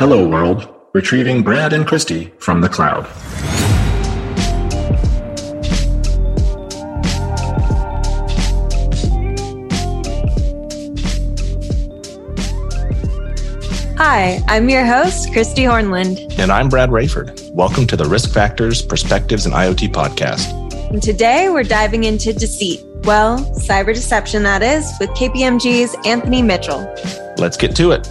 Hello world, retrieving Brad and Kristy from the cloud. Hi, I'm your host, Kristy Hornland. And I'm Brad Raiford. Welcome to the Risk Factors, Perspectives, and IoT podcast. And today we're diving into deceit. Well, cyber deception, that is, with KPMG's Anthony Mitchell. Let's get to it.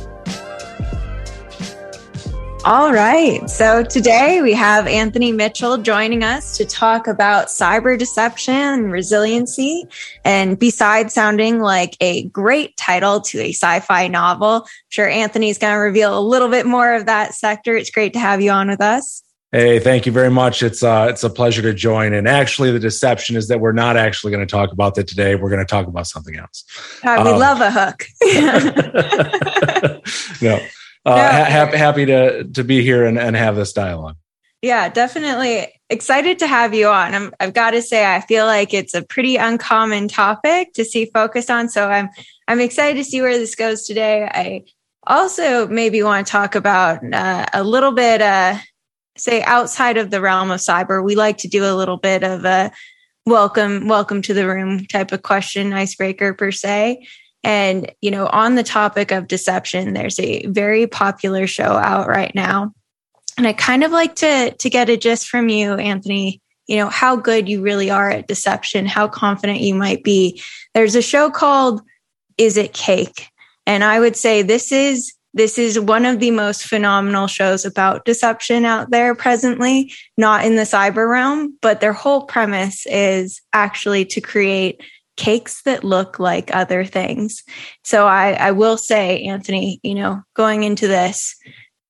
All right. So today we have Anthony Mitchell joining us to talk about cyber deception and resiliency. And besides sounding like a great title to a sci fi novel, I'm sure Anthony's going to reveal a little bit more of that sector. It's great to have you on with us. Hey, thank you very much. It's uh, it's a pleasure to join. And actually, the deception is that we're not actually going to talk about that today. We're going to talk about something else. We um, love a hook. no, uh, ha- happy to to be here and, and have this dialogue. Yeah, definitely excited to have you on. I'm, I've got to say, I feel like it's a pretty uncommon topic to see focused on. So I'm I'm excited to see where this goes today. I also maybe want to talk about uh, a little bit, uh, say outside of the realm of cyber. We like to do a little bit of a welcome welcome to the room type of question icebreaker per se and, you know, on the topic of deception, there's a very popular show out right now. And I kind of like to, to get a gist from you, Anthony, you know, how good you really are at deception, how confident you might be. There's a show called Is It Cake? And I would say this is this is one of the most phenomenal shows about deception out there presently, not in the cyber realm, but their whole premise is actually to create cakes that look like other things. So I, I will say, Anthony, you know, going into this,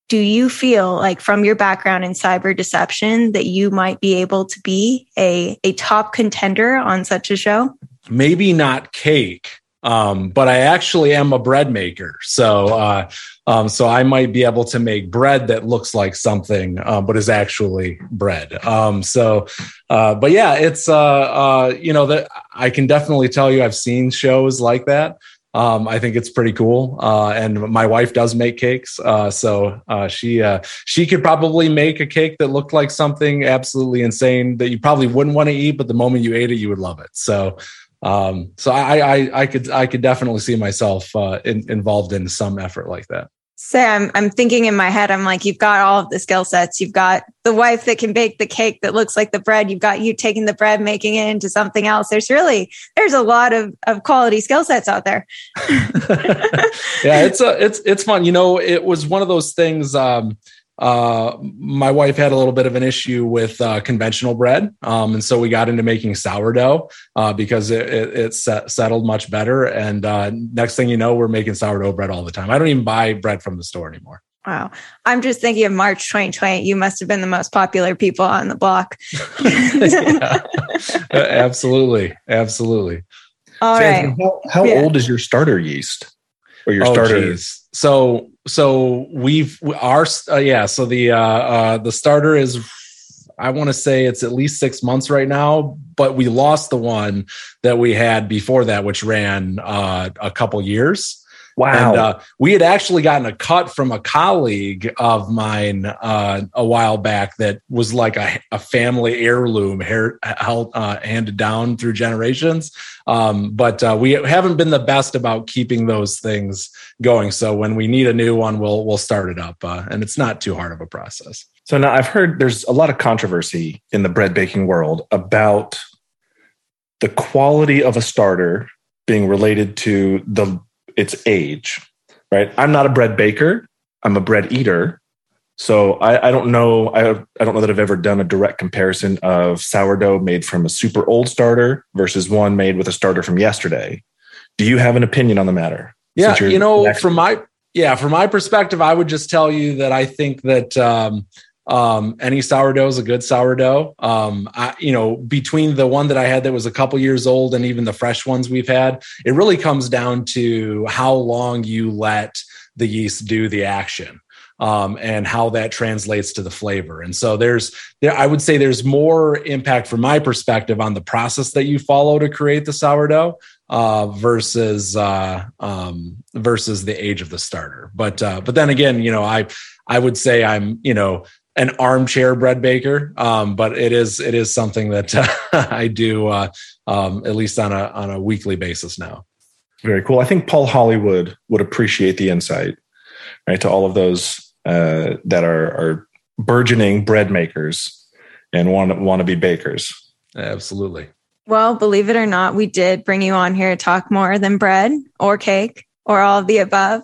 do you feel like from your background in cyber deception that you might be able to be a, a top contender on such a show? Maybe not cake, um, but I actually am a bread maker. So, uh, um, so I might be able to make bread that looks like something, uh, but is actually bread. Um, so, uh, but yeah, it's, uh, uh, you know, that I can definitely tell you I've seen shows like that. Um, I think it's pretty cool. Uh, and my wife does make cakes. Uh, so uh, she uh, she could probably make a cake that looked like something absolutely insane that you probably wouldn't want to eat, but the moment you ate it, you would love it. So um, so I, I, I could, I could definitely see myself uh, in, involved in some effort like that. Say, I'm, I'm thinking in my head, I'm like, you've got all of the skill sets. You've got the wife that can bake the cake that looks like the bread. You've got you taking the bread, making it into something else. There's really, there's a lot of, of quality skill sets out there. yeah, it's a, it's, it's fun. You know, it was one of those things, um, uh, my wife had a little bit of an issue with uh, conventional bread, um, and so we got into making sourdough uh, because it, it, it set, settled much better. And uh, next thing you know, we're making sourdough bread all the time. I don't even buy bread from the store anymore. Wow. I'm just thinking of March 2020. You must have been the most popular people on the block. absolutely. Absolutely. All so right. How, how yeah. old is your starter yeast or your oh, starter? Geez. So so we've our uh, yeah so the uh, uh the starter is i want to say it's at least six months right now but we lost the one that we had before that which ran uh a couple years Wow. And uh, we had actually gotten a cut from a colleague of mine uh, a while back that was like a, a family heirloom hair, held, uh, handed down through generations. Um, but uh, we haven't been the best about keeping those things going. So when we need a new one, we'll, we'll start it up. Uh, and it's not too hard of a process. So now I've heard there's a lot of controversy in the bread baking world about the quality of a starter being related to the its age, right? I'm not a bread baker. I'm a bread eater. So I, I, don't know. I, I don't know that I've ever done a direct comparison of sourdough made from a super old starter versus one made with a starter from yesterday. Do you have an opinion on the matter? Yeah, you know, from my yeah, from my perspective, I would just tell you that I think that um, um, any sourdough is a good sourdough. Um, I, you know, between the one that I had that was a couple years old and even the fresh ones we've had, it really comes down to how long you let the yeast do the action. Um, and how that translates to the flavor. And so there's there, I would say there's more impact from my perspective on the process that you follow to create the sourdough uh, versus uh, um, versus the age of the starter. But uh, but then again, you know, I I would say I'm, you know, an armchair bread baker, um, but it is it is something that uh, I do uh, um, at least on a on a weekly basis now. Very cool. I think Paul Hollywood would appreciate the insight, right, to all of those uh, that are, are burgeoning bread makers and want want to be bakers. Absolutely. Well, believe it or not, we did bring you on here to talk more than bread or cake or all of the above.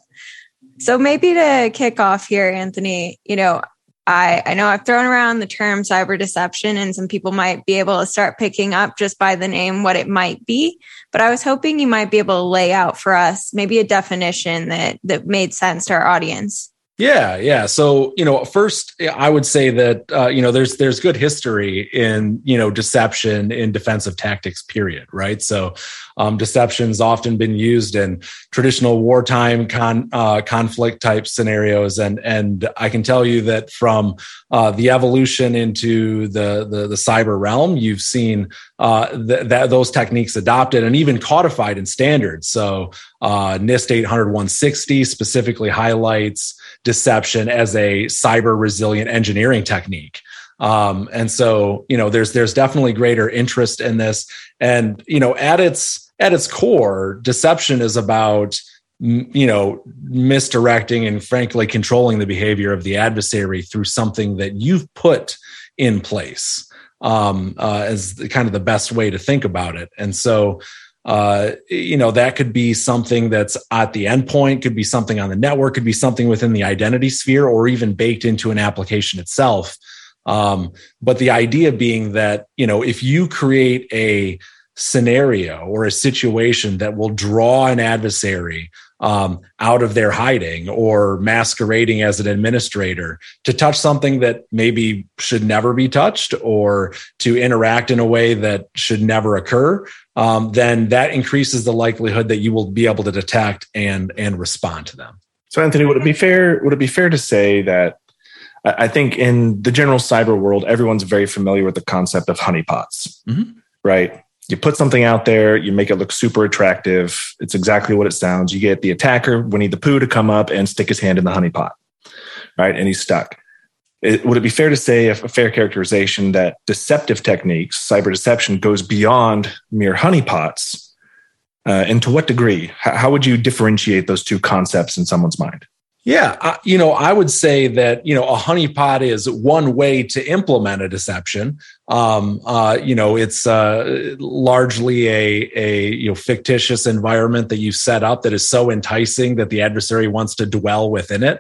So maybe to kick off here, Anthony, you know, I, I know I've thrown around the term cyber deception and some people might be able to start picking up just by the name what it might be. But I was hoping you might be able to lay out for us maybe a definition that that made sense to our audience. Yeah, yeah. So you know, first I would say that uh, you know there's there's good history in you know deception in defensive tactics. Period. Right. So um, deception's often been used in traditional wartime con, uh, conflict type scenarios, and and I can tell you that from uh, the evolution into the, the the, cyber realm, you've seen uh, th- that those techniques adopted and even codified in standards. So uh, NIST 800 160 specifically highlights deception as a cyber resilient engineering technique. Um, and so, you know, there's there's definitely greater interest in this. And you know, at its at its core, deception is about you know misdirecting and frankly controlling the behavior of the adversary through something that you've put in place um, uh, kind of the best way to think about it. And so, uh, you know, that could be something that's at the endpoint, could be something on the network, could be something within the identity sphere, or even baked into an application itself. Um, but the idea being that, you know, if you create a scenario or a situation that will draw an adversary um, out of their hiding or masquerading as an administrator to touch something that maybe should never be touched or to interact in a way that should never occur, um, then that increases the likelihood that you will be able to detect and and respond to them. So, Anthony, would it be fair? Would it be fair to say that? I think in the general cyber world, everyone's very familiar with the concept of honeypots, mm-hmm. right? You put something out there, you make it look super attractive. It's exactly what it sounds. You get the attacker, Winnie the Pooh, to come up and stick his hand in the honeypot, right? And he's stuck. It, would it be fair to say, a fair characterization, that deceptive techniques, cyber deception, goes beyond mere honeypots? Uh, and to what degree? How would you differentiate those two concepts in someone's mind? Yeah, uh, you know, I would say that you know a honeypot is one way to implement a deception. Um, uh, you know, it's uh, largely a a you know fictitious environment that you set up that is so enticing that the adversary wants to dwell within it.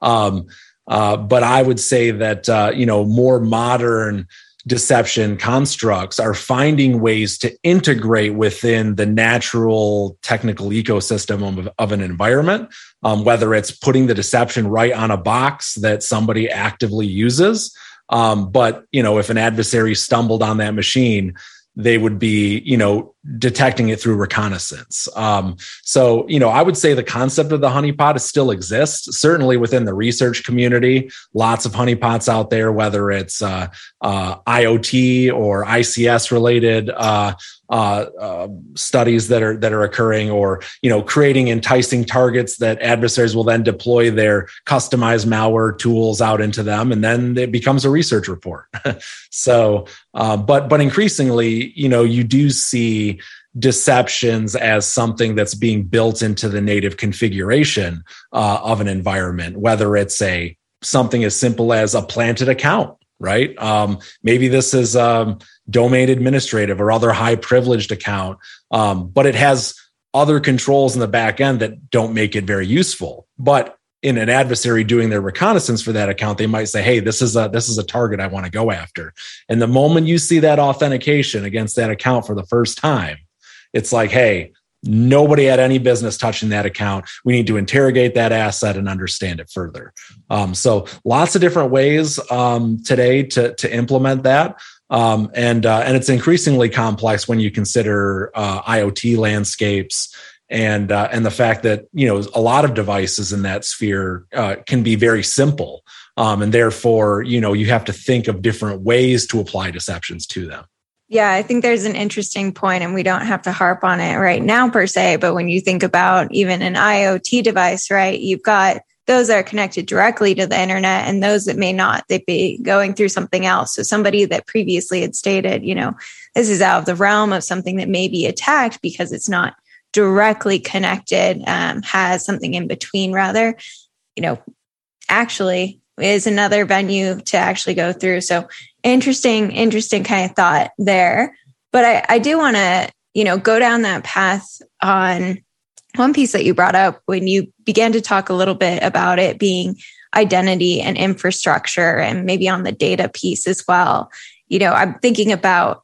Um, uh, but I would say that uh, you know more modern deception constructs are finding ways to integrate within the natural technical ecosystem of, of an environment, um, whether it's putting the deception right on a box that somebody actively uses. Um, but you know, if an adversary stumbled on that machine, they would be, you know, detecting it through reconnaissance. Um, so, you know, I would say the concept of the honeypot still exists, certainly within the research community. Lots of honeypots out there, whether it's uh, uh, IoT or ICS related uh, uh, uh, studies that are that are occurring, or you know, creating enticing targets that adversaries will then deploy their customized malware tools out into them, and then it becomes a research report. so, uh, but but increasingly, you know, you do see deceptions as something that's being built into the native configuration uh, of an environment, whether it's a something as simple as a planted account, right? Um, maybe this is um, domain administrative or other high privileged account, um, but it has other controls in the back end that don't make it very useful. But in an adversary doing their reconnaissance for that account, they might say, "Hey, this is a this is a target I want to go after." And the moment you see that authentication against that account for the first time, it's like, "Hey, nobody had any business touching that account. We need to interrogate that asset and understand it further." Um, so, lots of different ways um, today to to implement that. Um, and uh, and it's increasingly complex when you consider uh, IoT landscapes and uh, and the fact that you know a lot of devices in that sphere uh, can be very simple, um, and therefore you know you have to think of different ways to apply deceptions to them. Yeah, I think there's an interesting point, and we don't have to harp on it right now per se. But when you think about even an IoT device, right, you've got those that are connected directly to the internet and those that may not, they'd be going through something else. So somebody that previously had stated, you know, this is out of the realm of something that may be attacked because it's not directly connected, um, has something in between rather, you know, actually is another venue to actually go through. So interesting, interesting kind of thought there. But I, I do want to, you know, go down that path on one piece that you brought up when you began to talk a little bit about it being identity and infrastructure and maybe on the data piece as well. You know, I'm thinking about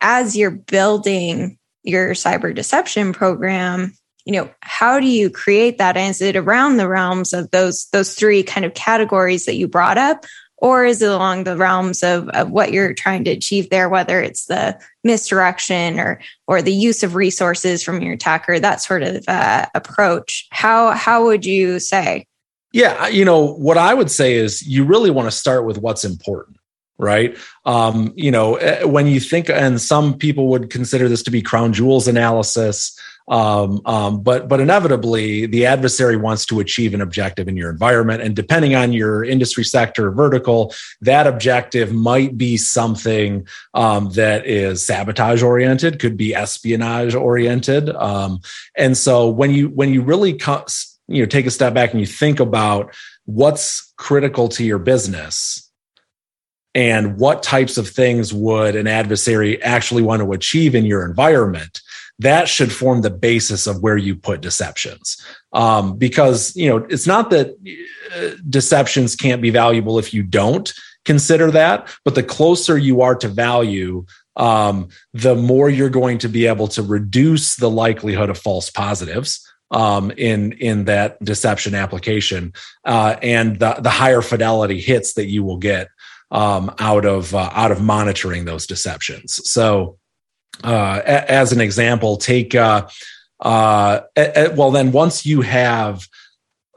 as you're building your cyber deception program, you know, how do you create that? And is it around the realms of those those three kind of categories that you brought up? Or is it along the realms of, of what you're trying to achieve there, whether it's the misdirection or or the use of resources from your attacker, that sort of uh, approach? How how would you say? Yeah, you know what I would say is you really want to start with what's important right um, you know eh, when you think and some people would consider this to be crown jewels analysis um, um, but but inevitably, the adversary wants to achieve an objective in your environment, and depending on your industry sector or vertical, that objective might be something um, that is sabotage oriented, could be espionage oriented, um, and so when you when you really co- you know take a step back and you think about what's critical to your business and what types of things would an adversary actually want to achieve in your environment that should form the basis of where you put deceptions. Um, because, you know, it's not that uh, deceptions can't be valuable if you don't consider that, but the closer you are to value, um, the more you're going to be able to reduce the likelihood of false positives um, in in that deception application, uh, and the the higher fidelity hits that you will get um, out of uh, out of monitoring those deceptions. So uh, as an example, take uh, uh, well, then once you have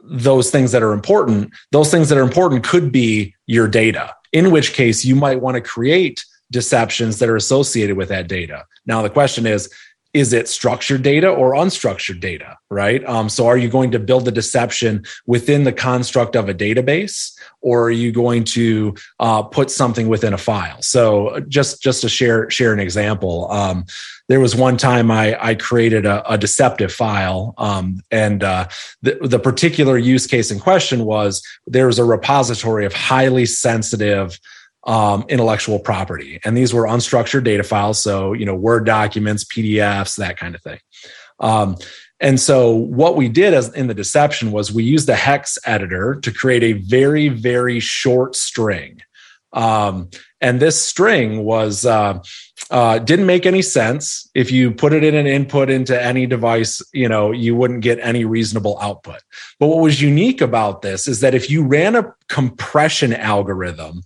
those things that are important, those things that are important could be your data. In which case, you might want to create deceptions that are associated with that data. Now, the question is is it structured data or unstructured data right? Um, so are you going to build the deception within the construct of a database or are you going to uh, put something within a file? So just just to share share an example um, there was one time i, I created a, a deceptive file um, and uh, the, the particular use case in question was there was a repository of highly sensitive um, intellectual property. And these were unstructured data files. So, you know, Word documents, PDFs, that kind of thing. Um, and so what we did as in the deception was we used a hex editor to create a very, very short string. Um, and this string was uh, uh, didn't make any sense. If you put it in an input into any device, you know you wouldn't get any reasonable output. But what was unique about this is that if you ran a compression algorithm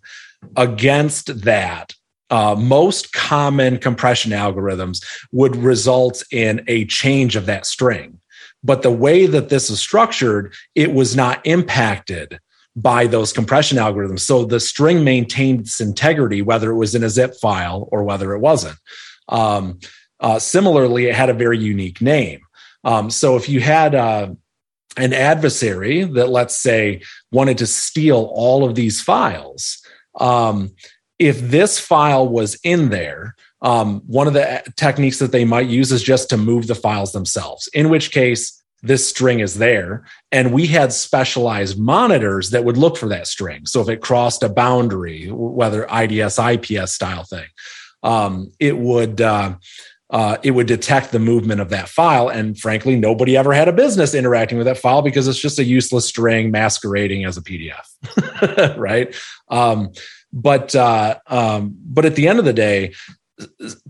against that, uh, most common compression algorithms would result in a change of that string. But the way that this is structured, it was not impacted by those compression algorithms. So the string maintained its integrity, whether it was in a zip file or whether it wasn't. Um, uh, similarly, it had a very unique name. Um, so if you had uh, an adversary that, let's say, wanted to steal all of these files, um, if this file was in there, um, one of the techniques that they might use is just to move the files themselves, in which case this string is there. And we had specialized monitors that would look for that string. So if it crossed a boundary, whether IDS, IPS style thing, um, it would. Uh, uh, it would detect the movement of that file. And frankly, nobody ever had a business interacting with that file because it's just a useless string masquerading as a PDF, right? Um, but uh, um, but at the end of the day,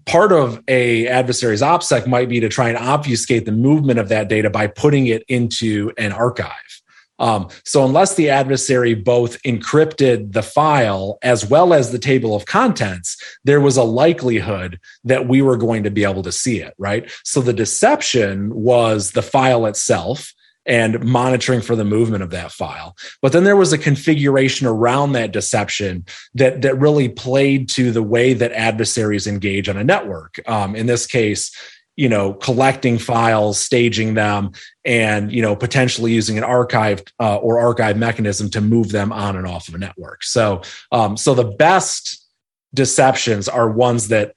part of a adversary's opsec might be to try and obfuscate the movement of that data by putting it into an archive. Um, so unless the adversary both encrypted the file as well as the table of contents, there was a likelihood that we were going to be able to see it, right? So the deception was the file itself and monitoring for the movement of that file. But then there was a configuration around that deception that that really played to the way that adversaries engage on a network. Um, in this case, you know collecting files staging them and you know potentially using an archived uh, or archive mechanism to move them on and off of a network. So um, so the best deceptions are ones that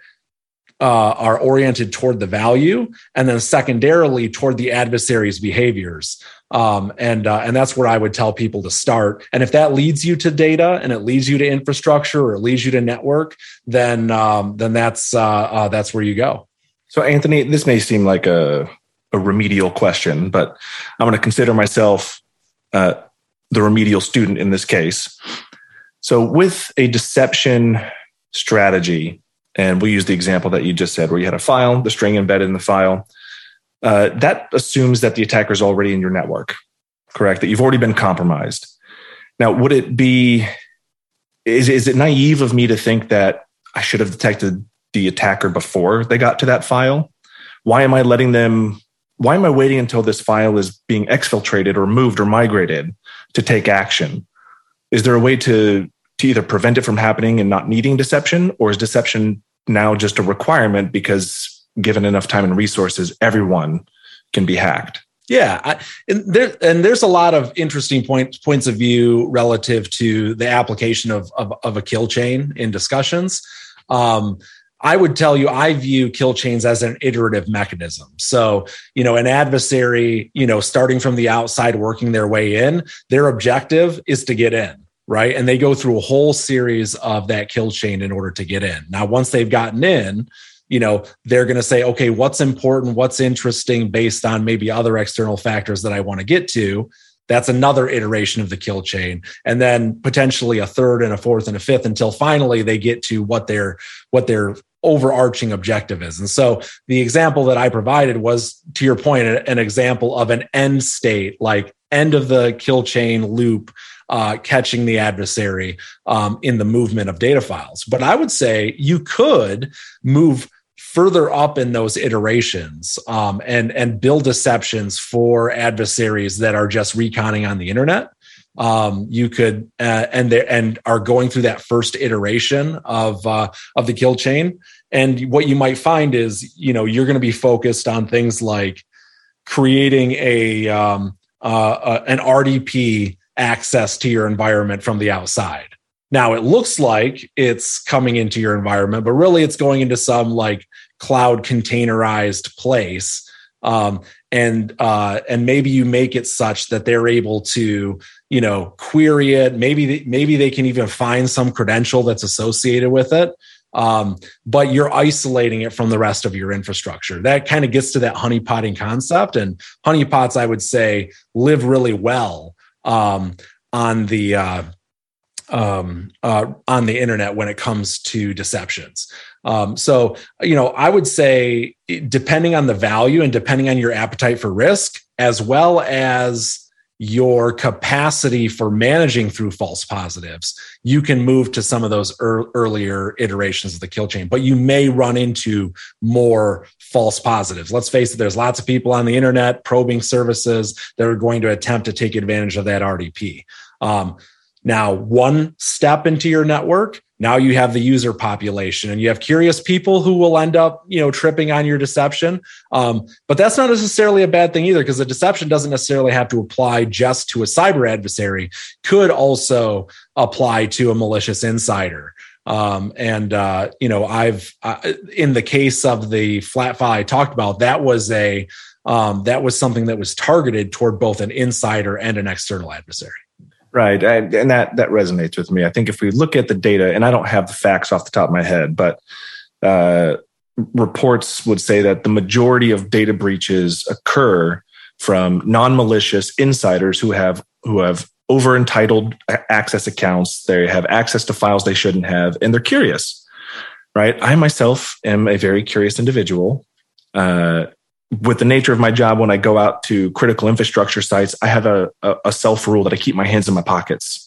uh, are oriented toward the value and then secondarily toward the adversary's behaviors. Um, and uh, and that's where i would tell people to start. And if that leads you to data and it leads you to infrastructure or it leads you to network then um, then that's uh, uh that's where you go so, Anthony, this may seem like a, a remedial question, but I'm going to consider myself uh, the remedial student in this case. So, with a deception strategy, and we'll use the example that you just said, where you had a file, the string embedded in the file, uh, that assumes that the attacker is already in your network, correct? That you've already been compromised. Now, would it be, is, is it naive of me to think that I should have detected the attacker before they got to that file? Why am I letting them? Why am I waiting until this file is being exfiltrated or moved or migrated to take action? Is there a way to, to either prevent it from happening and not needing deception, or is deception now just a requirement because given enough time and resources, everyone can be hacked? Yeah, I, and there and there's a lot of interesting points points of view relative to the application of of, of a kill chain in discussions. Um, I would tell you, I view kill chains as an iterative mechanism. So, you know, an adversary, you know, starting from the outside, working their way in, their objective is to get in, right? And they go through a whole series of that kill chain in order to get in. Now, once they've gotten in, you know, they're going to say, okay, what's important? What's interesting based on maybe other external factors that I want to get to? That's another iteration of the kill chain. And then potentially a third and a fourth and a fifth until finally they get to what their, what their overarching objective is. And so the example that I provided was, to your point, an example of an end state, like end of the kill chain loop, uh, catching the adversary um, in the movement of data files. But I would say you could move further up in those iterations um, and and build deceptions for adversaries that are just reconning on the internet um, you could uh, and they and are going through that first iteration of uh, of the kill chain. And what you might find is, you know, you're going to be focused on things like creating a um, uh, uh an RDP access to your environment from the outside. Now it looks like it's coming into your environment, but really it's going into some like cloud containerized place. Um, and uh, and maybe you make it such that they're able to you know query it. Maybe they, maybe they can even find some credential that's associated with it. Um, but you're isolating it from the rest of your infrastructure. That kind of gets to that honeypotting concept. And honeypots i would say live really well um, on the uh, um, uh, on the internet when it comes to deceptions um, so, you know, I would say depending on the value and depending on your appetite for risk, as well as your capacity for managing through false positives, you can move to some of those er- earlier iterations of the kill chain, but you may run into more false positives. Let's face it, there's lots of people on the internet probing services that are going to attempt to take advantage of that RDP. Um, now, one step into your network, now you have the user population and you have curious people who will end up, you know, tripping on your deception. Um, but that's not necessarily a bad thing either, because the deception doesn't necessarily have to apply just to a cyber adversary, could also apply to a malicious insider. Um, and uh, you know, I've uh, in the case of the flat file I talked about, that was a um, that was something that was targeted toward both an insider and an external adversary. Right. And, and that, that resonates with me. I think if we look at the data, and I don't have the facts off the top of my head, but uh, reports would say that the majority of data breaches occur from non-malicious insiders who have who have over entitled access accounts they have access to files they shouldn't have and they're curious right i myself am a very curious individual uh, with the nature of my job, when I go out to critical infrastructure sites, I have a, a, self rule that I keep my hands in my pockets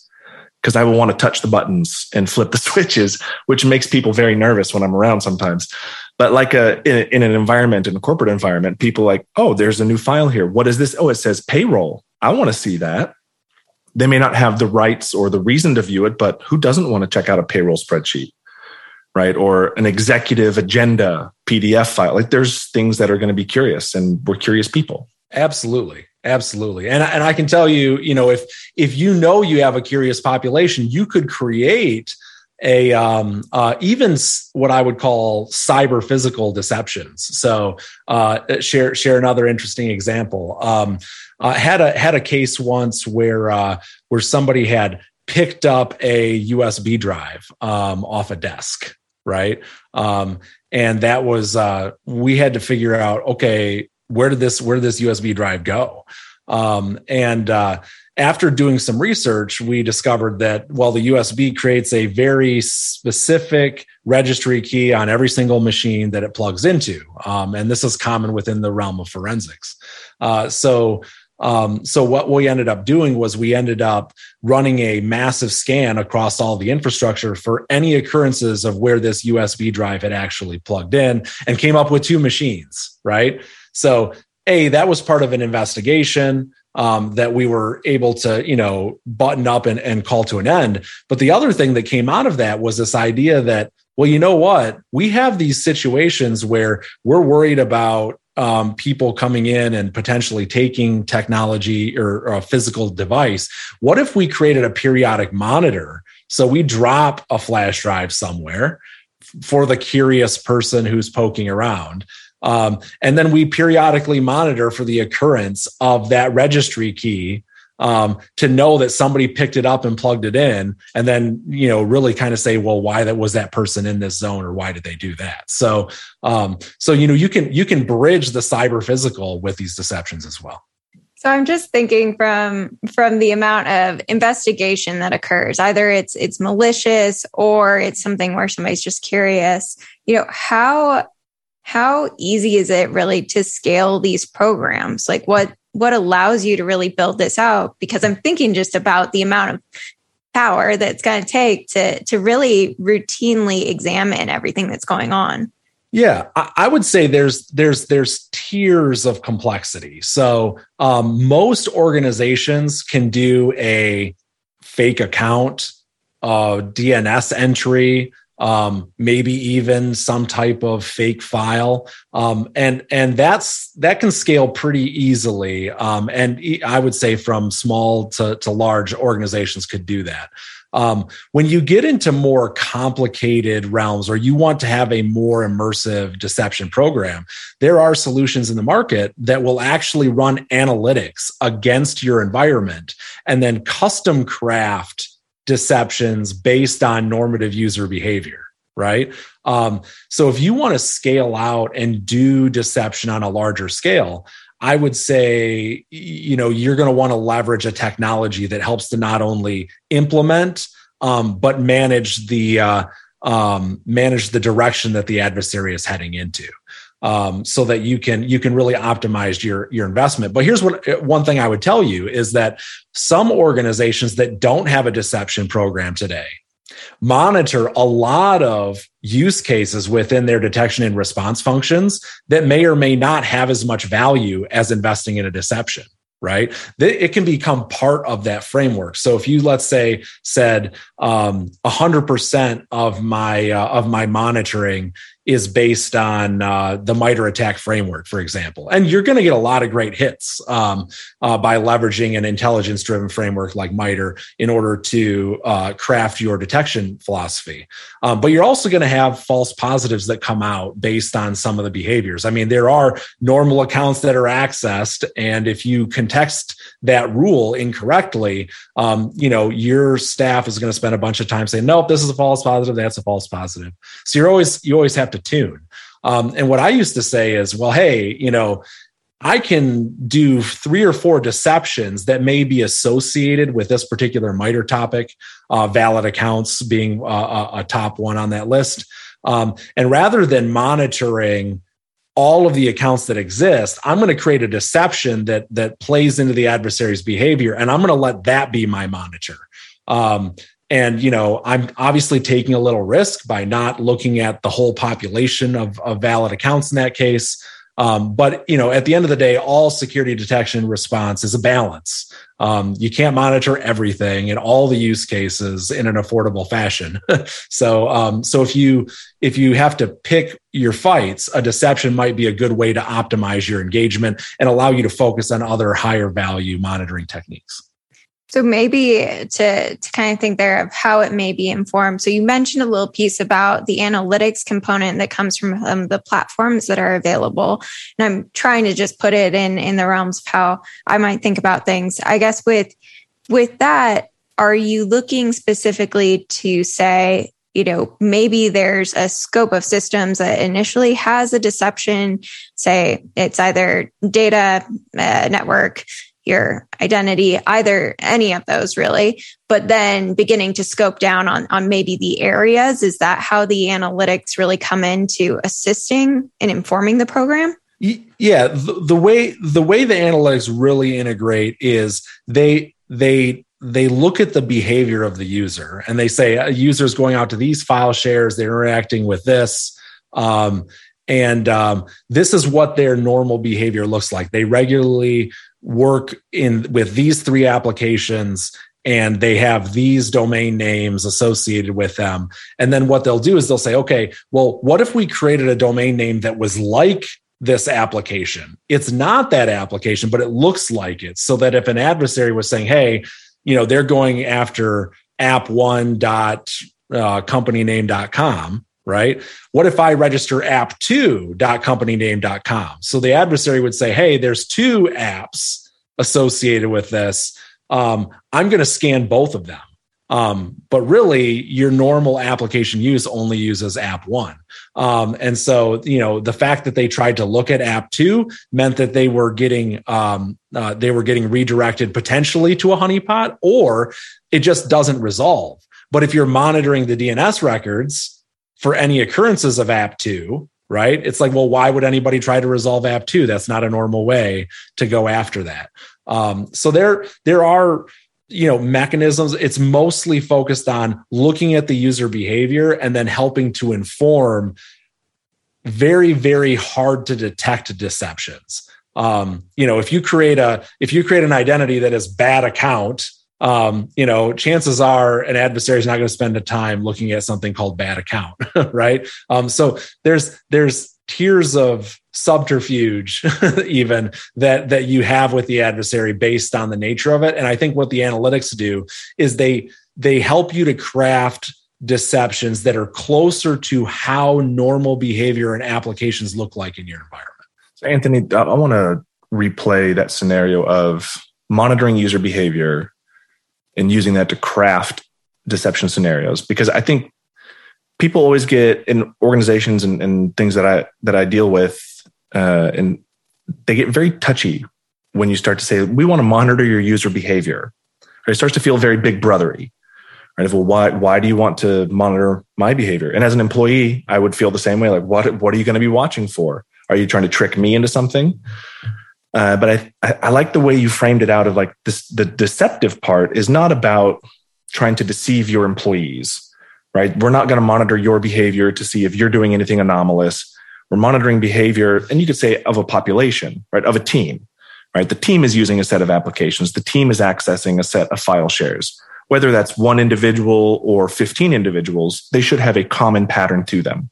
because I will want to touch the buttons and flip the switches, which makes people very nervous when I'm around sometimes. But like a, in, in an environment, in a corporate environment, people like, oh, there's a new file here. What is this? Oh, it says payroll. I want to see that. They may not have the rights or the reason to view it, but who doesn't want to check out a payroll spreadsheet? Right? Or an executive agenda PDF file. Like there's things that are going to be curious and we're curious people. Absolutely. Absolutely. And, and I can tell you, you know, if if you know you have a curious population, you could create a um, uh, even what I would call cyber physical deceptions. So uh, share share another interesting example. Um, had a had a case once where uh, where somebody had picked up a USB drive um, off a desk, right? Um, and that was uh, we had to figure out okay where did this where did this USB drive go? Um, and uh, after doing some research, we discovered that while the USB creates a very specific registry key on every single machine that it plugs into, um, and this is common within the realm of forensics. Uh, so um, so what we ended up doing was we ended up running a massive scan across all the infrastructure for any occurrences of where this USB drive had actually plugged in and came up with two machines, right? So a that was part of an investigation um, that we were able to you know button up and, and call to an end but the other thing that came out of that was this idea that well you know what we have these situations where we're worried about um, people coming in and potentially taking technology or, or a physical device what if we created a periodic monitor? So we drop a flash drive somewhere for the curious person who's poking around. Um, and then we periodically monitor for the occurrence of that registry key um, to know that somebody picked it up and plugged it in, and then you know really kind of say, well, why that was that person in this zone, or why did they do that? So, um, so you know you can you can bridge the cyber physical with these deceptions as well. So I'm just thinking from from the amount of investigation that occurs, either it's it's malicious or it's something where somebody's just curious. You know how how easy is it really to scale these programs? Like what what allows you to really build this out? Because I'm thinking just about the amount of power that's going to take to to really routinely examine everything that's going on. Yeah, I would say there's there's there's tiers of complexity. So um, most organizations can do a fake account, uh, DNS entry, um, maybe even some type of fake file, um, and and that's that can scale pretty easily. Um, and I would say from small to, to large organizations could do that. Um, when you get into more complicated realms or you want to have a more immersive deception program, there are solutions in the market that will actually run analytics against your environment and then custom craft deceptions based on normative user behavior right? Um, so if you want to scale out and do deception on a larger scale i would say you know you're going to want to leverage a technology that helps to not only implement um, but manage the uh, um, manage the direction that the adversary is heading into um, so that you can you can really optimize your your investment. But here's what one thing I would tell you is that some organizations that don't have a deception program today monitor a lot of use cases within their detection and response functions that may or may not have as much value as investing in a deception right it can become part of that framework so if you let's say said um, 100% of my uh, of my monitoring is based on uh, the MITRE ATT&CK framework, for example. And you're going to get a lot of great hits um, uh, by leveraging an intelligence driven framework like MITRE in order to uh, craft your detection philosophy. Um, but you're also going to have false positives that come out based on some of the behaviors. I mean, there are normal accounts that are accessed. And if you context that rule incorrectly, um, you know, your staff is going to spend a bunch of time saying, nope, this is a false positive. That's a false positive. So you're always, you always have to tune. Um, and what I used to say is, well, hey, you know, I can do three or four deceptions that may be associated with this particular MITRE topic, uh, valid accounts being uh, a top one on that list. Um, and rather than monitoring all of the accounts that exist, I'm going to create a deception that that plays into the adversary's behavior, and I'm going to let that be my monitor. Um, and you know i'm obviously taking a little risk by not looking at the whole population of, of valid accounts in that case Um, but you know, at the end of the day, all security detection response is a balance. Um, you can't monitor everything in all the use cases in an affordable fashion. so, um, so if you if you have to pick your fights, a deception might be a good way to optimize your engagement and allow you to focus on other higher value monitoring techniques. So maybe to, to kind of think there of how it may be informed. So you mentioned a little piece about the analytics component that comes from um, the platforms that are available. And I'm trying to just put it in, in the realms of how I might think about things. I guess with, with that, are you looking specifically to say, you know, maybe there's a scope of systems that initially has a deception, say it's either data, uh, network, your identity, either any of those really, but then beginning to scope down on, on maybe the areas. Is that how the analytics really come into assisting and informing the program? Yeah, the, the way the way the analytics really integrate is they they they look at the behavior of the user and they say a user is going out to these file shares, they're interacting with this. Um, and um, this is what their normal behavior looks like. They regularly work in with these three applications and they have these domain names associated with them. And then what they'll do is they'll say, okay, well, what if we created a domain name that was like this application? It's not that application, but it looks like it. So that if an adversary was saying, hey, you know, they're going after app1 dot uh, right? What if I register app2.companyname.com? So the adversary would say, hey, there's two apps associated with this. Um, I'm going to scan both of them. Um, but really, your normal application use only uses app one. Um, and so, you know, the fact that they tried to look at app two meant that they were getting um, uh, they were getting redirected potentially to a honeypot, or it just doesn't resolve. But if you're monitoring the DNS records, for any occurrences of app 2 right? It's like well why would anybody try to resolve app 2 that's not a normal way to go after that. Um, so there there are you know mechanisms. It's mostly focused on looking at the user behavior and then helping to inform very very hard to detect deceptions. Um, you know if you create a if you create an identity that is bad account um, you know, chances are an adversary is not going to spend the time looking at something called bad account, right? Um, so there's there's tiers of subterfuge even that that you have with the adversary based on the nature of it and i think what the analytics do is they they help you to craft deceptions that are closer to how normal behavior and applications look like in your environment so anthony i want to replay that scenario of monitoring user behavior and using that to craft deception scenarios because I think people always get in organizations and, and things that I that I deal with uh, and they get very touchy when you start to say we want to monitor your user behavior. It starts to feel very big brothery. Right? Well, why why do you want to monitor my behavior? And as an employee, I would feel the same way. Like, what what are you going to be watching for? Are you trying to trick me into something? Uh, but I, I, I like the way you framed it out of like this, the deceptive part is not about trying to deceive your employees, right? We're not going to monitor your behavior to see if you're doing anything anomalous. We're monitoring behavior, and you could say of a population, right? Of a team, right? The team is using a set of applications. The team is accessing a set of file shares. Whether that's one individual or 15 individuals, they should have a common pattern to them,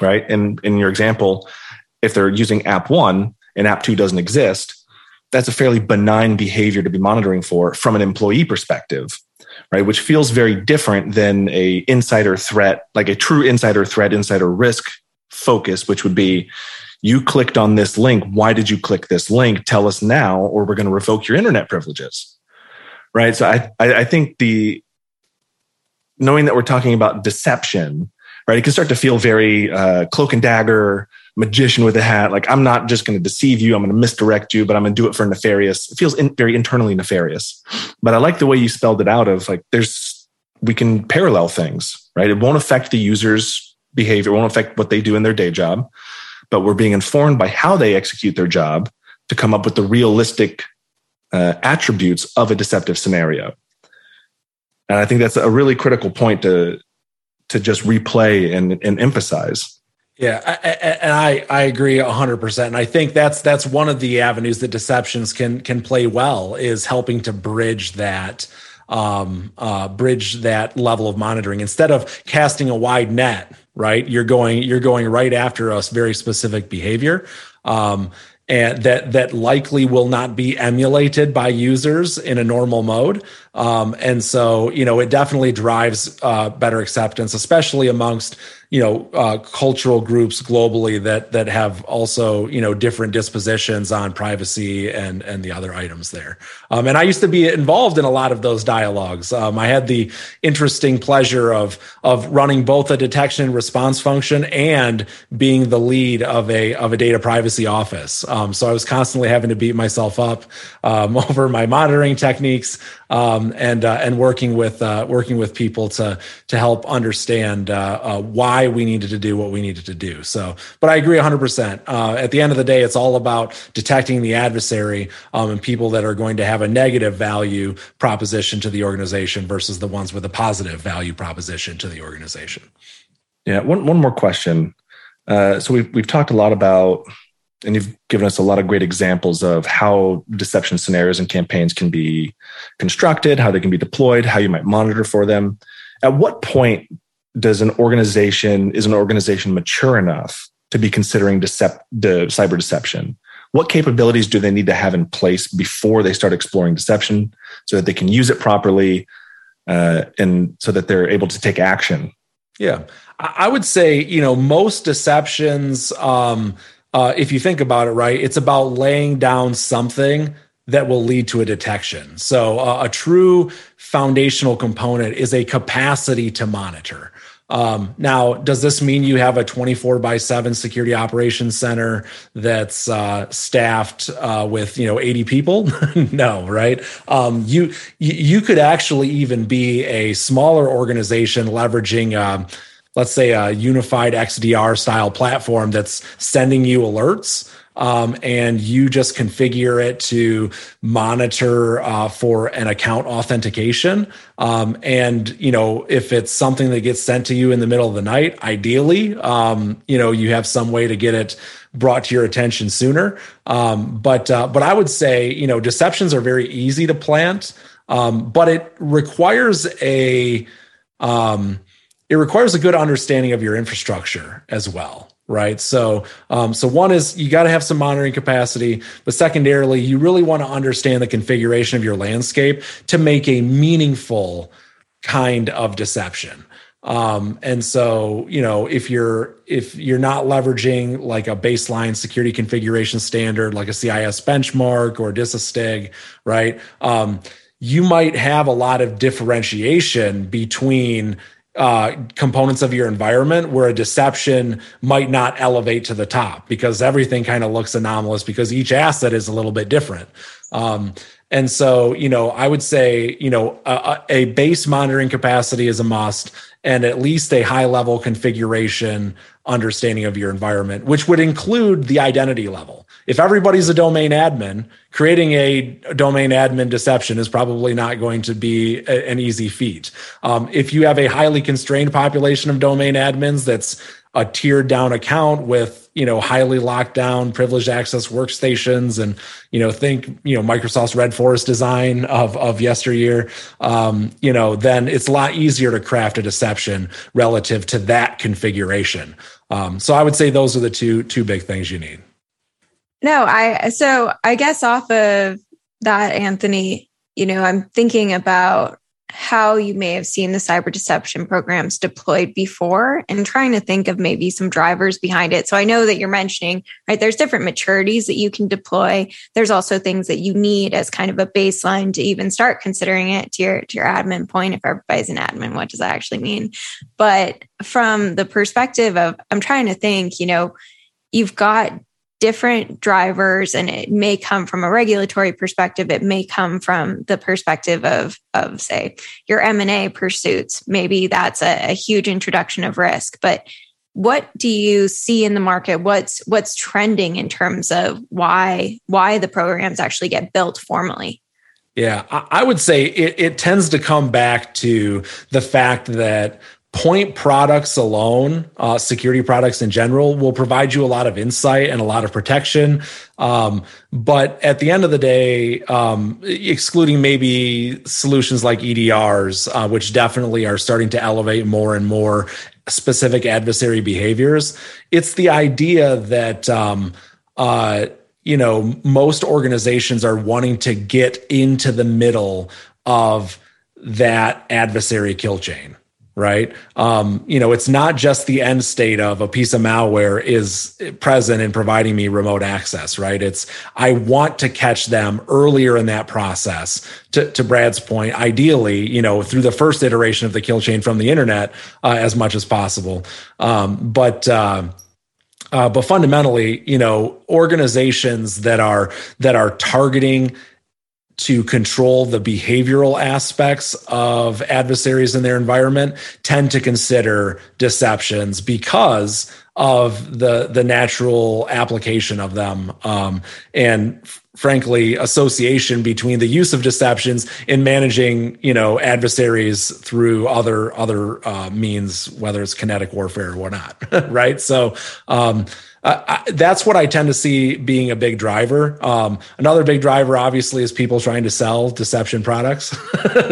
right? And in your example, if they're using app one, and app 2 doesn't exist that's a fairly benign behavior to be monitoring for from an employee perspective right? Which feels very different than a insider threat like a true insider threat insider risk focus which would be you clicked on this link. Why did you click this link? Tell us now or we're going to revoke your internet privileges. Right? So i i think the knowing that we're talking about deception right it can start to feel very uh, cloak and dagger magician with a hat. Like I'm not just going to deceive you. I'm going to misdirect you, but I'm going to do it for nefarious. It feels in, very internally nefarious. But I like the way you spelled it out of like, there's, we can parallel things, right? It won't affect the user's behavior. It won't affect what they do in their day job, but we're being informed by how they execute their job to come up with the realistic uh, attributes of a deceptive scenario. And I think that's a really critical point to, to just replay and, and emphasize Yeah, I, and I I agree hundred percent. And I think that's that's one of the avenues that deceptions can can play well is helping to bridge that um, uh, bridge that level of monitoring instead of casting a wide net. Right, you're going you're going right after a very specific behavior. Um, and that that likely will not be emulated by users in a normal mode. Um, and so, you know, it definitely drives uh, better acceptance, especially amongst you know uh, cultural groups globally that that have also you know different dispositions on privacy and and the other items there. Um, and i used to be involved in a lot of those dialogues. Um, i had the interesting pleasure of of running both a detection response function and being the lead of a of a data privacy office. Um, so i was constantly having to beat myself up um, over my monitoring techniques um, and uh, and working with uh, working with people to to help understand uh, uh why we needed to do what we needed to do. So, but I agree 100. Uh, percent At the end of the day, it's all about detecting the adversary um, and people that are going to have a negative value proposition to the organization versus the ones with a positive value proposition to the organization. Yeah. One one more question. Uh, so we've we've talked a lot about and you've given us a lot of great examples of how deception scenarios and campaigns can be constructed, how they can be deployed, how you might monitor for them. At what point does an organization is an organization mature enough to be considering de, cyber deception? What capabilities do they need to have in place before they start exploring deception so that they can use it properly uh, and so that they're able to take action? Yeah, I would say you know most deceptions. Um, uh, if you think about it, right, it's about laying down something that will lead to a detection. So, uh, a true foundational component is a capacity to monitor. Um, now, does this mean you have a 24 by 7 security operations center that's uh, staffed uh, with you know 80 people? no, right? Um, you you could actually even be a smaller organization leveraging. Uh, let's say a unified XDR style platform that's sending you alerts. Um, and you just configure it to monitor uh, for an account authentication. Um, and you know, if it's something that gets sent to you in the middle of the night, ideally, um, you know, you have some way to get it brought to your attention sooner. Um, but uh, but I would say, you know, deceptions are very easy to plant, um, but it requires a um, it requires a good understanding of your infrastructure as well right? So um, so one is you got to have some monitoring capacity but secondarily you really want to understand the configuration of your landscape to make a meaningful kind of deception. Um, and so you know if you're if you're not leveraging like a baseline security configuration standard like a cis benchmark or DISA right? Um, you might have a lot of differentiation between uh, components of your environment where a deception might not elevate to the top because everything kind of looks anomalous because each asset is a little bit different. Um, and so, you know, I would say, you know, a, a base monitoring capacity is a must and at least a high level configuration understanding of your environment, which would include the identity level. If everybody's a domain admin, creating a domain admin deception is probably not going to be a, an easy feat. Um, if you have a highly constrained population of domain admins that's a tiered down account with you know highly locked down privileged access workstations and you know think you know microsoft's red forest design of of yesteryear um, you know then it's a lot easier to craft a deception relative to that configuration. Um, so i would say those are the two two big things you need. No, I so I guess off of that, Anthony, you know, I'm thinking about how you may have seen the cyber deception programs deployed before and trying to think of maybe some drivers behind it. So I know that you're mentioning, right, there's different maturities that you can deploy. There's also things that you need as kind of a baseline to even start considering it to your to your admin point. If everybody's an admin, what does that actually mean? But from the perspective of I'm trying to think, you know, you've got different drivers and it may come from a regulatory perspective. It may come from the perspective of of say your m&a pursuits. Maybe that's a, a, huge introduction of risk. But what do you see in the market? What's what's trending in terms of why why the programs actually get built formally? Yeah, I would say it, it, tends to come back to the fact that point products alone, uh, security products in general, will provide you a lot of insight and a lot of protection. Um, but at the end of the day, um, excluding maybe solutions like EDRs, uh, which definitely are starting to elevate more and more specific adversary behaviors, it's the idea that. Um, uh, you know, most organizations are wanting to get into the middle of that adversary kill chain right? Um, you know it's not just the end state of a piece of malware is present in providing me remote access right? It's i want to catch them earlier in that process. To, to brad's point ideally you know through the first iteration of the kill chain from the internet uh, as much as possible. Um, but uh, uh, but fundamentally, you know, organizations that are that are targeting to control the behavioral aspects of adversaries in their environment tend to consider deceptions because of the the natural application of them. Um, and frankly association between the use of deceptions in managing you know adversaries through other other uh, means whether it's kinetic warfare or whatnot right so um, I, that's what I tend to see being a big driver. Um, another big driver, obviously, is people trying to sell deception products.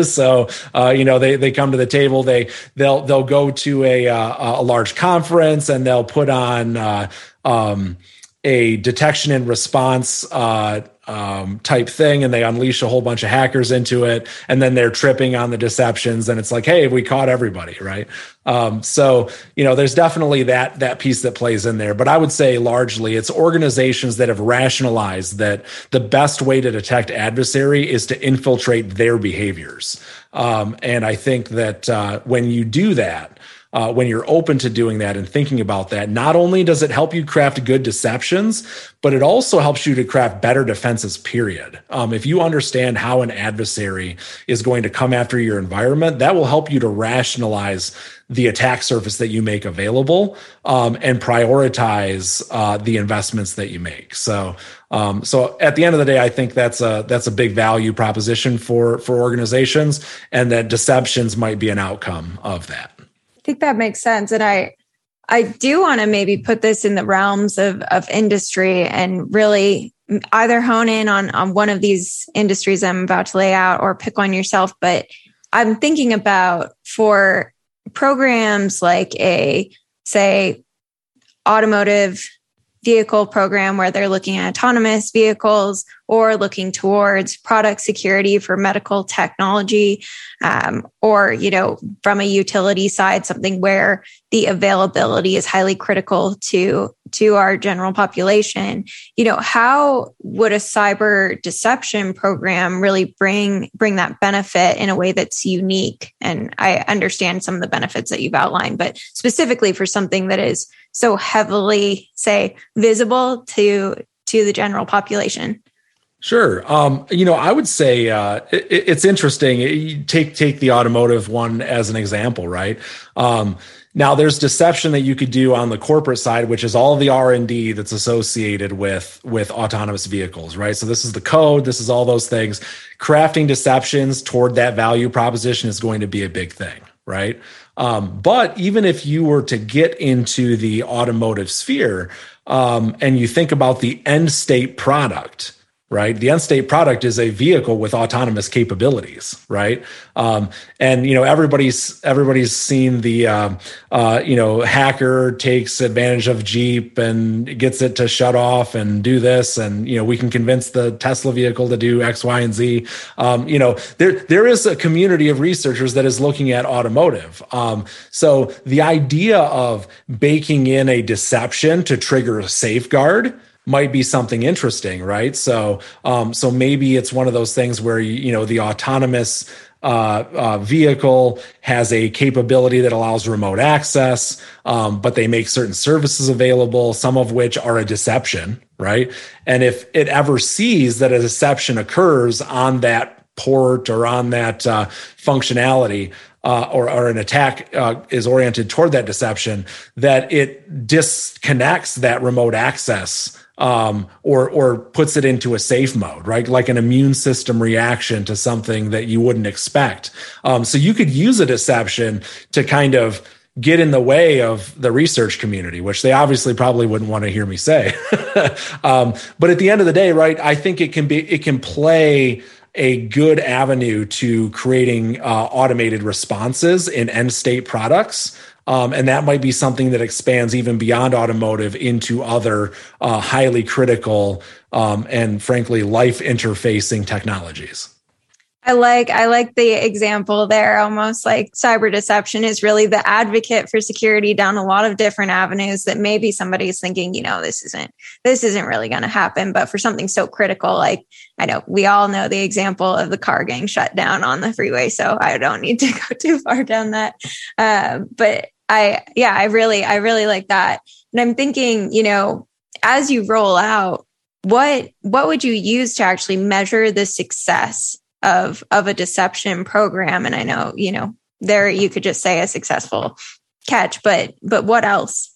so uh, you know they they come to the table. They they'll they'll go to a uh, a large conference and they'll put on. Uh, um, a detection and response uh, um, type thing and they unleash a whole bunch of hackers into it and then they're tripping on the deceptions and it's like hey we caught everybody right? Um, so you know there's definitely that that piece that plays in there. But i would say largely it's organizations that have rationalized that the best way to detect adversary is to infiltrate their behaviors. Um, and i think that uh, when you do that uh, when you're open to doing that and thinking about that, not only does it help you craft good deceptions, but it also helps you to craft better defenses, period. Um, if you understand how an adversary is going to come after your environment, that will help you to rationalize the attack surface that you make available um, and prioritize uh, the investments that you make. So, um, so at the end of the day, I think that's a that's a big value proposition for for organizations, and that deceptions might be an outcome of that think that makes sense. And I, I do want to maybe put this in the realms of, of industry and really either hone in on, on one of these industries I'm about to lay out or pick one yourself. But I'm thinking about for programs like a, say, automotive vehicle program where they're looking at autonomous vehicles or looking towards product security for medical technology um, or you know from a utility side something where the availability is highly critical to to our general population. You know how would a cyber deception program really bring bring that benefit in a way that's unique? And i understand some of the benefits that you've outlined but specifically for something that is so heavily say visible to to the general population Sure. Um, you know, I would say uh, it, it's interesting. Take take the automotive one as an example, right? Um, now, there's deception that you could do on the corporate side, which is all the R and D that's associated with with autonomous vehicles, right? So this is the code. This is all those things. Crafting deceptions toward that value proposition is going to be a big thing, right? Um, but even if you were to get into the automotive sphere um, and you think about the end state product, right? The end state product is a vehicle with autonomous capabilities, right? Um, and you know everybody's everybody's seen the uh, uh, you know hacker takes advantage of Jeep and gets it to shut off and do this, and you know we can convince the Tesla vehicle to do X, Y, and Z. Um, you know there there is a community of researchers that is looking at automotive. Um, so the idea of baking in a deception to trigger a safeguard might be something interesting, right? So, um, so maybe it's one of those things where you, know the autonomous uh, uh, vehicle has a capability that allows remote access, um, but they make certain services available, some of which are a deception, right? And if it ever sees that a deception occurs on that port or on that uh, functionality, uh, or, or, an attack uh, is oriented toward that deception, that it disconnects that remote access um, or or puts it into a safe mode, right? Like an immune system reaction to something that you wouldn't expect. Um, so you could use a deception to kind of get in the way of the research community, which they obviously probably wouldn't want to hear me say. um, but at the end of the day, right, I think it can be it can play a good avenue to creating uh, automated responses in end state products. Um, and that might be something that expands even beyond automotive into other uh, highly critical um, and frankly life interfacing technologies. I like I like the example there almost like cyber deception is really the advocate for security down a lot of different avenues that maybe somebody's thinking, you know, this isn't this isn't really going to happen, but for something so critical like I know we all know the example of the car gang shut down on the freeway, so I don't need to go too far down that. Uh, but I yeah, I really I really like that. And I'm thinking, you know, as you roll out what what would you use to actually measure the success of of a deception program and i know you know there you could just say a successful catch but but what else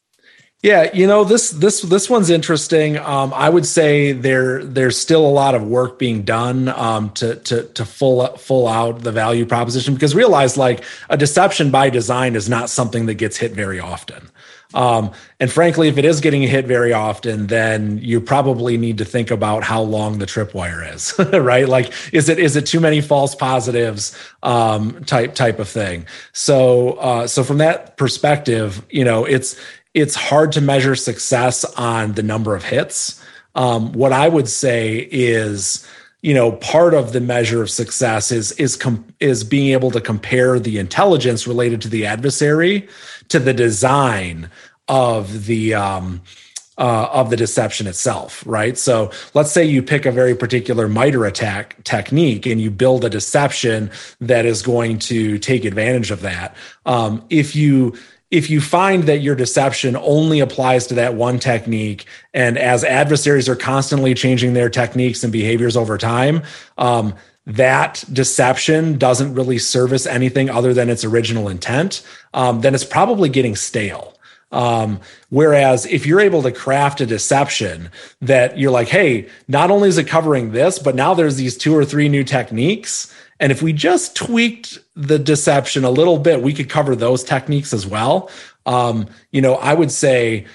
yeah, you know this this this one's interesting. Um, I would say there there's still a lot of work being done um, to to to full full out the value proposition because realize like a deception by design is not something that gets hit very often. Um, and frankly, if it is getting hit very often, then you probably need to think about how long the tripwire is, right? Like, is it is it too many false positives um, type type of thing? So, uh, so from that perspective, you know, it's it's hard to measure success on the number of hits. Um, what I would say is you know part of the measure of success is is com- is being able to compare the intelligence related to the adversary to the design of the um, uh, of the deception itself, right? So let's say you pick a very particular MITRE ATT&CK technique and you build a deception that is going to take advantage of that. Um, if you if you find that your deception only applies to that one technique, and as adversaries are constantly changing their techniques and behaviors over time, um, that deception doesn't really service anything other than its original intent, um, then it's probably getting stale. Um, whereas if you're able to craft a deception that you're like, hey, not only is it covering this, but now there's these two or three new techniques and if we just tweaked the deception a little bit, we could cover those techniques as well. Um, you know, I would say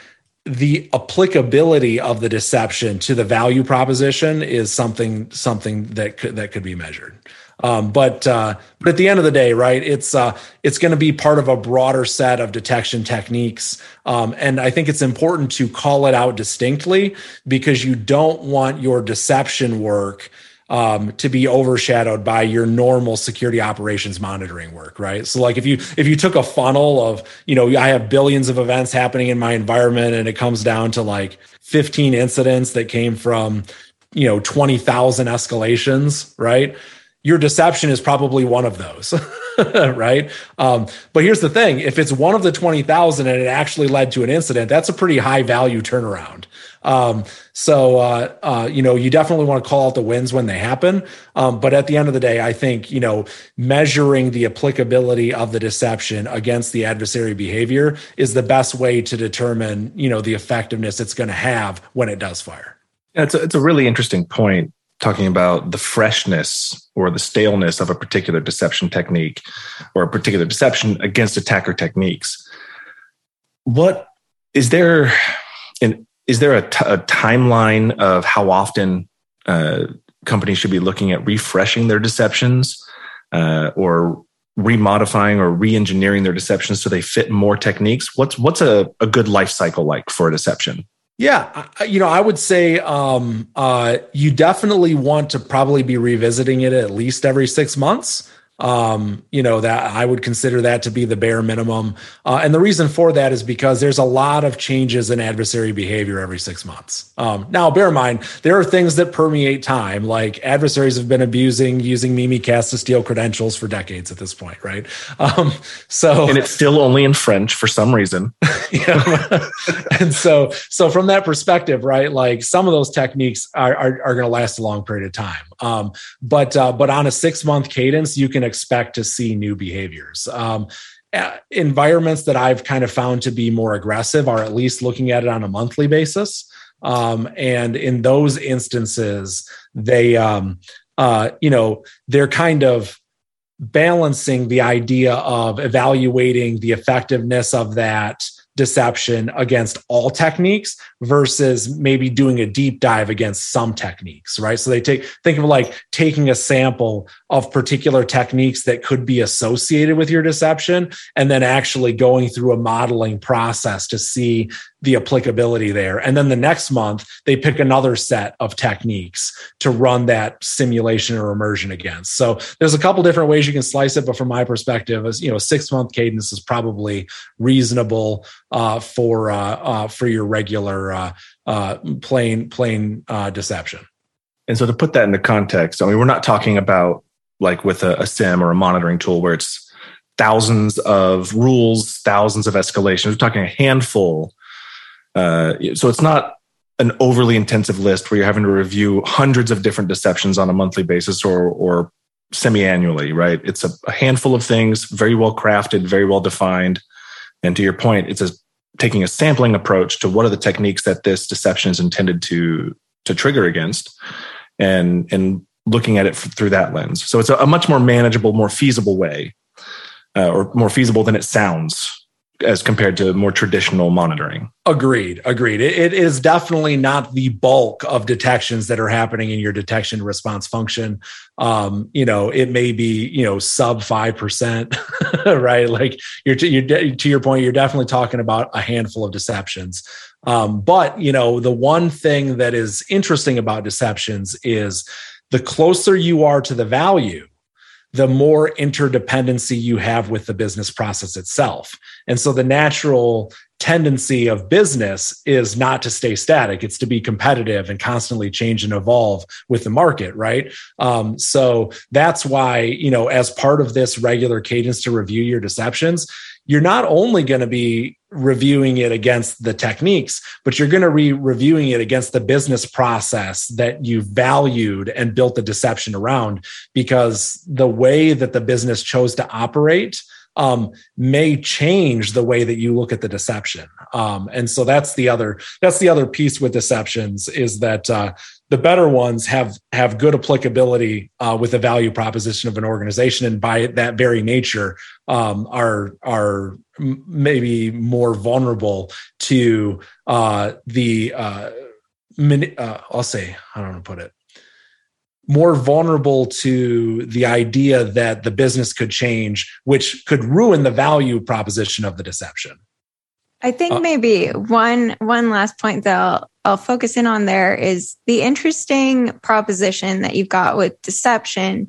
the applicability of the deception to the value proposition is something something that could that could be measured. Um, but uh, but at the end of the day, right? It's uh, it's going to be part of a broader set of detection techniques, um, and I think it's important to call it out distinctly because you don't want your deception work um, to be overshadowed by your normal security operations monitoring work, right? So like if you if you took a funnel of, you know, I have billions of events happening in my environment and it comes down to like 15 incidents that came from, you know, 20,000 escalations, right? Your deception is probably one of those. right? Um, but here's the thing: if it's one of the twenty thousand and it actually led to an incident, that's a pretty high value turnaround. Um, so, uh, uh, you know, you definitely want to call out the wins when they happen. Um, but at the end of the day, I think, you know, measuring the applicability of the deception against the adversary behavior is the best way to determine, you know, the effectiveness it's going to have when it does fire. Yeah, it's a, it's a really interesting point talking about the freshness or the staleness of a particular deception technique or a particular deception against attacker techniques. What is there in is there a, t- a timeline of how often uh, companies should be looking at refreshing their deceptions uh, or remodifying or re-engineering their deceptions so they fit more techniques? What's what's a, a good life cycle like for a deception? Yeah, you know, I would say um, uh, you definitely want to probably be revisiting it at least every six months um, you know that I would consider that to be the bare minimum. Uh, and the reason for that is because there's a lot of changes in adversary behavior every six months. Um, now, bear in mind there are things that permeate time, like adversaries have been abusing using Mimikatz to steal credentials for decades at this point, right? Um, so and it's still only in French for some reason. yeah. and so so from that perspective, right, like some of those techniques are are, are going to last a long period of time. Um, but uh, but on a six month cadence, you can expect to see new behaviors. Um, environments that I've kind of found to be more aggressive are at least looking at it on a monthly basis. Um, and in those instances, they, um, uh, you know, they're kind of balancing the idea of evaluating the effectiveness of that deception against all techniques versus maybe doing a deep dive against some techniques right? So they take think of like taking a sample of particular techniques that could be associated with your deception and then actually going through a modeling process to see the applicability there. And then the next month, they pick another set of techniques to run that simulation or immersion against. So there's a couple different ways you can slice it, but from my perspective, as you know, six month cadence is probably reasonable uh, for uh, uh, for your regular uh, uh, plain plain uh, deception. And so to put that into context, I mean, we're not talking about like with a, a SIEM or a monitoring tool where it's thousands of rules, thousands of escalations. We're talking a handful uh, so it's not an overly intensive list where you're having to review hundreds of different deceptions on a monthly basis or or semi-annually, right? It's a, a handful of things, very well crafted, very well defined. And to your point, it's a, taking a sampling approach to what are the techniques that this deception is intended to to trigger against, and and looking at it through that lens. So it's a, a much more manageable, more feasible way, uh, or more feasible than it sounds as compared to more traditional monitoring. Agreed. Agreed. It, it is definitely not the bulk of detections that are happening in your detection response function. Um, you know, it may be you know sub five percent, right? Like you're, to, you're to your point, you're definitely talking about a handful of deceptions. Um, but you know, the one thing that is interesting about deceptions is the closer you are to the value the more interdependency you have with the business process itself. And so the natural tendency of business is not to stay static it's to be competitive and constantly change and evolve with the market right um, so that's why you know as part of this regular cadence to review your deceptions you're not only going to be reviewing it against the techniques, but you're going to be reviewing it against the business process that you valued and built the deception around because the way that the business chose to operate um, may change the way that you look at the deception. Um, and so that's the other that's the other piece with deceptions is that uh, the better ones have have good applicability uh, with the value proposition of an organization, and by that very nature, um, are are maybe more vulnerable to uh, the uh, mini, uh, I'll say I don't know to put it more vulnerable to the idea that the business could change, which could ruin the value proposition of the deception. I think uh, maybe one one last point that I'll, I'll focus in on there is the interesting proposition that you've got with deception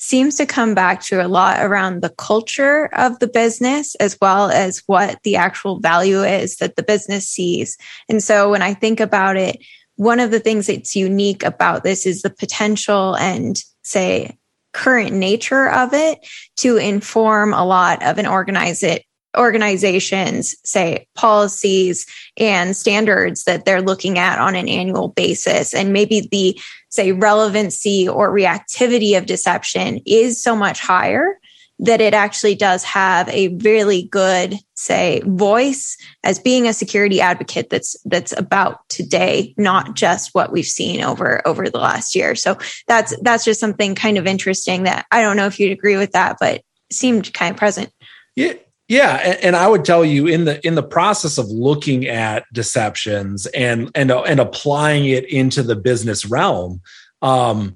seems to come back to a lot around the culture of the business as well as what the actual value is that the business sees. And so when I think about it, one of the things that's unique about this is the potential and say current nature of it to inform a lot of an organize it organizations say policies and standards that they're looking at on an annual basis. And maybe the say relevancy or reactivity of deception is so much higher that it actually does have a really good say voice as being a security advocate that's that's about today not just what we've seen over over the last year. So that's that's just something kind of interesting that i don't know if you'd agree with that but seemed kind of present. Yeah yeah, and, I would tell you in the in the process of looking at deceptions and and and applying it into the business realm, um,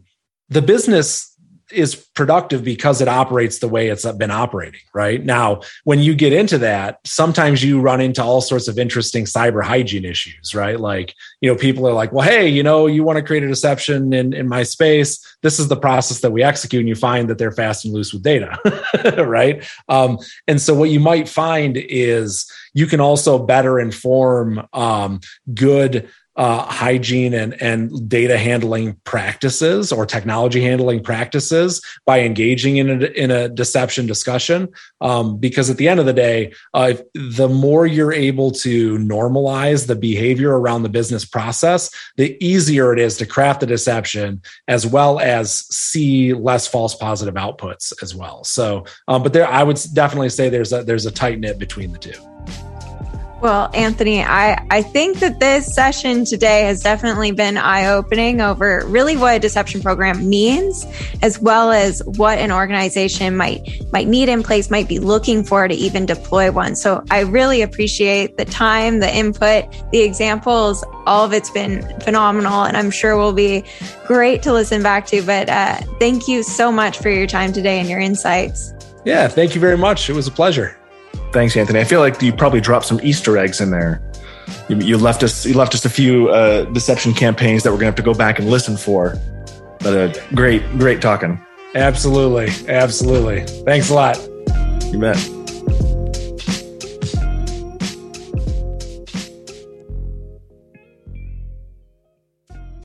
the business is productive because it operates the way it's been operating right? Now when you get into that sometimes you run into all sorts of interesting cyber hygiene issues right? Like you know people are like well hey you know you want to create a deception in, in my space? This is the process that we execute and you find that they're fast and loose with data right? Um, and so what you might find is you can also better inform um, good uh, hygiene and, and data handling practices or technology handling practices by engaging in a, in a deception discussion. Um, because at the end of the day, uh, the more you're able to normalize the behavior around the business process, the easier it is to craft the deception as well as see less false positive outputs as well. So, um, but there, I would definitely say there's a there's a tight knit between the two. Well, Anthony, I, I think that this session today has definitely been eye opening over really what a deception program means, as well as what an organization might might need in place, might be looking for to even deploy one. So I really appreciate the time, the input, the examples. All of it's been phenomenal, and I'm sure will be great to listen back to. But uh, thank you so much for your time today and your insights. Yeah, thank you very much. It was a pleasure. Thanks, Anthony. I feel like you probably dropped some Easter eggs in there. You, you left us you left us a few uh, deception campaigns that we're gonna have to go back and listen for. But uh, great, great talking. Absolutely, absolutely. Thanks a lot. You bet.